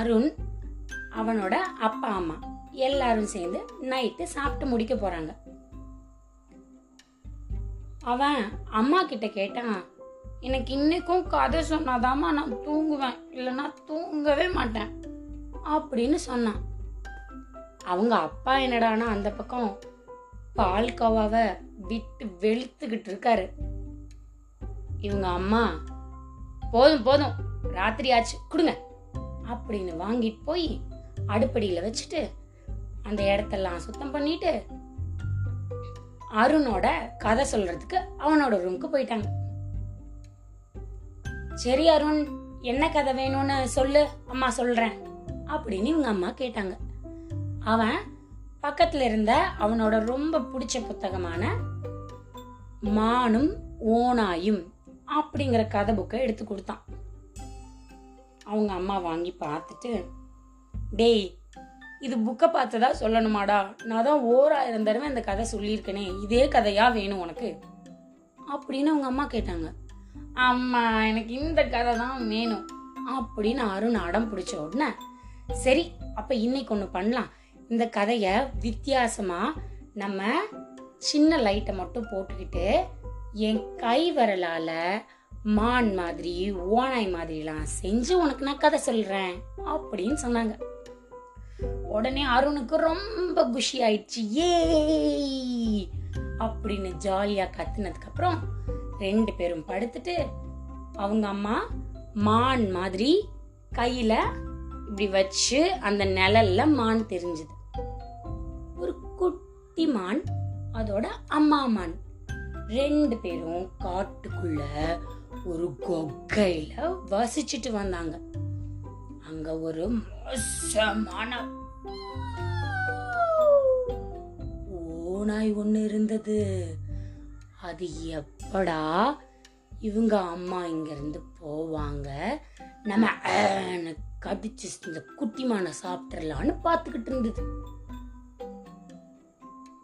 அருண் அவனோட அப்பா அம்மா எல்லாரும் சேர்ந்து நைட்டு சாப்பிட்டு முடிக்க போறாங்க. அவன் அம்மா கிட்ட கேட்டான் எனக்கு இன்னைக்கும் கதை சொன்னாதாம்மா நான் தூங்குவேன். இல்லைன்னா தூங்கவே மாட்டேன். அப்படின்னு சொன்னான். அவங்க அப்பா என்னடானா அந்த பக்கம் பால் கவாவை விட்டு வெளுத்துக்கிட்டு இருக்காரு. இவங்க அம்மா போதும் போதும். ராத்திரி ஆச்சு. கொடுங்க. அப்படின்னு வாங்கிட்டு போய் அடுப்படியில வச்சுட்டு அந்த இடத்தெல்லாம் சுத்தம் பண்ணிட்டு அருணோட கதை சொல்றதுக்கு அவனோட ரூமுக்கு போயிட்டாங்க. சரி அருண் என்ன கதை வேணும்னு சொல்லு அம்மா சொல்றேன் அப்படின்னு இவங்க அம்மா கேட்டாங்க. அவன் பக்கத்துல இருந்த அவனோட ரொம்ப பிடிச்ச புத்தகமான மானும் ஓனாயும் அப்படிங்கிற கதை புக்கை எடுத்து கொடுத்தான். அவங்க அம்மா வாங்கி பார்த்துட்டு டேய் இது புக்கை பார்த்ததா சொல்லணுமாடா? நான் தான் ஓராயிரம் தடவை இந்த கதை சொல்லியிருக்கனே. இதே கதையா வேணும் உனக்கு? அப்படின்னு அவங்க அம்மா கேட்டாங்க. அம்மா எனக்கு இந்த கதை தான் வேணும். அப்படின்னு அருண் அடம் பிடிச்ச உடனே சரி அப்போ இன்னைக்கு ஒன்று பண்ணலாம். இந்த கதையை வித்தியாசமாக நம்ம சின்ன லைட்டை மட்டும் போட்டுக்கிட்டு என் கை வரலால மான் மாதிரி ஓனாய் மாதிரிலாம் செஞ்சு உனக்கு நான் கதை சொல்றேன் அப்படின்னு சொன்னாங்க. உடனே அருணுக்கு ரொம்ப குஷி ஆயிடுச்சு. ஏ அப்படின்னு ஜாலியா கத்துனதுக்கு அப்புறம் ரெண்டு பேரும் படுத்துட்டு அவங்க அம்மா மான் மாதிரி கையில இப்படி வச்சு அந்த நிழல்ல மான் தெரிஞ்சது. ஒரு குட்டி மான் அதோட அம்மா மான். ரெண்டு பேரும் காட்டுக்குள்ள ஒரு கொக்கையில வசிச்சுட்டு வந்தாங்க. அங்க ஒரு மோசமான ஓநாய் ஒண்ணு இருந்தது. அது எப்படா இவங்க அம்மா இங்க இருந்து போவாங்க? நம்ம கடிச்சு இந்த குட்டிமான சாப்பிட்றலான்னு பார்த்துக்கிட்டு இருந்தது.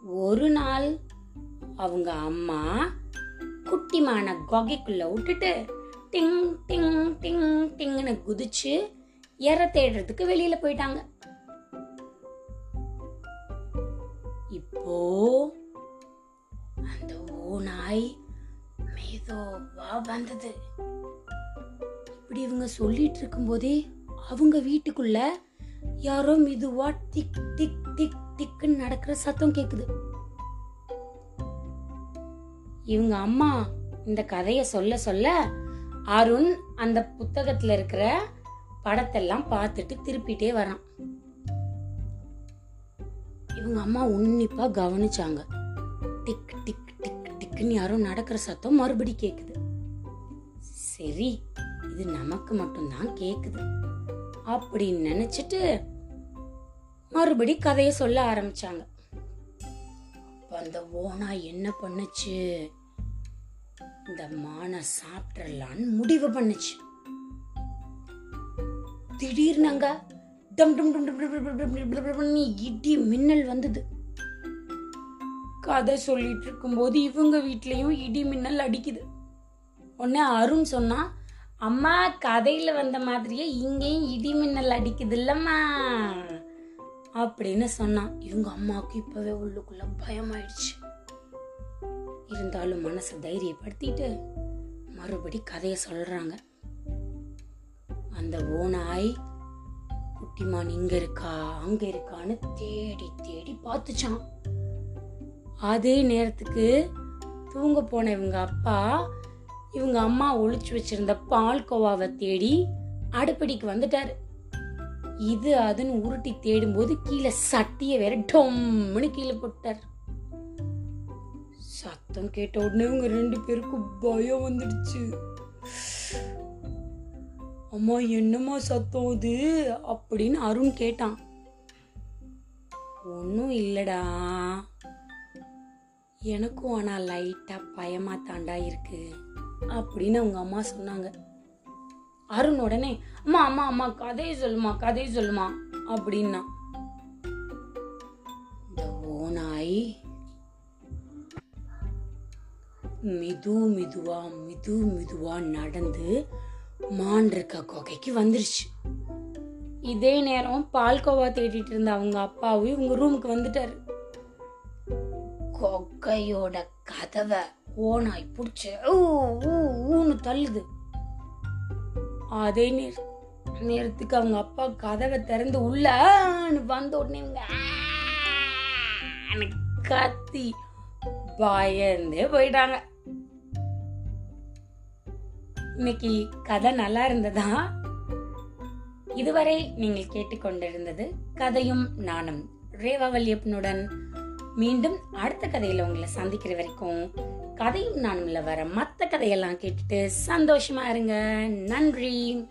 ஒரு நாள் அவங்க அம்மா குட்டிமான கொகைக்குள்ளே விட்டுட்டு டிங் டிங் டிங் டிங்னு குதிச்சு எற தேடுறதுக்கு வெளியில போயிட்டாங்க. இப்போ அந்த ஓநாய் மெதுவா வந்தது. இப்படி இவங்க சொல்லிட்டு இருக்கும்போதே அவங்க வீட்டுக்குள்ள யாரோ மெதுவா திக் திக் திக் திக்குன்னு நடக்கிற சத்தம் கேக்குது. இவங்க அம்மா இந்த கதையை சொல்ல சொல்ல அருண் அந்த புத்தகத்துல இருக்கிற படத்தெல்லாம் பார்த்துட்டு திருப்பிட்டே வரான். இவங்க அம்மா உன்னிப்பா கவனிச்சாங்க. டிக் டிக் டிக் டிக்னு யாரோ நடக்கிற சத்தம் மறுபடி கேக்குது. சரி இது நமக்கு மட்டும்தான் கேக்குது. அப்படின்னு நினைச்சிட்டு மறுபடி கதையை சொல்ல ஆரம்பிச்சாங்க. அப்போ அந்த ஓனா என்ன பண்ணுச்சு? இந்த மானை சாப்பிட்றலான்னு முடிவு பண்ணுச்சு திடீர்னுங்க டம் டம் டம் டம் இடி மின்னல் வந்தது கதை சொல்லிட்டு இருக்கும்போது இவங்க வீட்லேயும் இடி மின்னல் அடிக்குது உடனே அருண் சொன்னா அம்மா கதையில வந்த மாதிரியே இங்கேயும் இடி மின்னல் அடிக்குது இல்லம்மா அப்படின்னு சொன்னான் இவங்க அம்மாவுக்கு இப்பவே உள்ளுக்குள்ள பயமாயிடுச்சு இருந்தாலும் மனசை தைரியப்படுத்திட்டு மறுபடி கதையை சொல்கிறாங்க அந்த ஓனாய் குட்டிமான் இங்க இருக்கா அங்க இருக்கான்னு தேடி தேடி பார்த்துச்சான் அதே நேரத்துக்கு தூங்க போன இவங்க அப்பா இவங்க அம்மா ஒழிச்சு வச்சிருந்த பால் கோவாவை தேடி அடுப்படிக்கு வந்துட்டாரு. இது அதுன்னு உருட்டி தேடும்போது கீழே சட்டியை வேற டொம்னு கீழே போட்டார். சத்தம் கேட்ட உடனே இவங்க ரெண்டு பேருக்கும் பயம் வந்துடுச்சு. அம்மா என்னம்மா சத்தம் இது அப்படின்னு அருண் கேட்டான். ஒன்றும் இல்லடா. எனக்கும் ஆனால் லைட்டாக பயமா தாண்டா இருக்கு அப்படின்னு அவங்க அம்மா சொன்னாங்க. அருண் உடனே அம்மா அம்மா அம்மா கதையை சொல்லுமா கதையை சொல்லுமா அப்படின்னா. மிது மிதுவா மிது மிதுவா நடந்து மான் இருக்க குகைக்கு வந்துருச்சு. இதே நேரம் பால்கோவா தேடிட்டு இருந்த அவங்க அப்பாவும் இவங்க ரூமுக்கு வந்துட்டாரு. கொக்கையோட கதவை ஓனாய் புடிச்சு ஊன்னு தள்ளுது. அதே நேர் நேரத்துக்கு அவங்க அப்பா கதவை திறந்து உள்ள வந்த உடனே இவங்க கத்தி பயந்தே போயிட்டாங்க. இன்னைக்கு கதை நல்லா இருந்ததா? இதுவரை நீங்கள் கேட்டுக்கொண்டிருந்தது கதையும் நானும். ரேவா வல்லியப்பனுடன் மீண்டும் அடுத்த கதையில உங்களை சந்திக்கிற வரைக்கும் கதையும் நானும்ல வர மற்ற கதையெல்லாம் கேட்டுட்டு சந்தோஷமா இருங்க. நன்றி.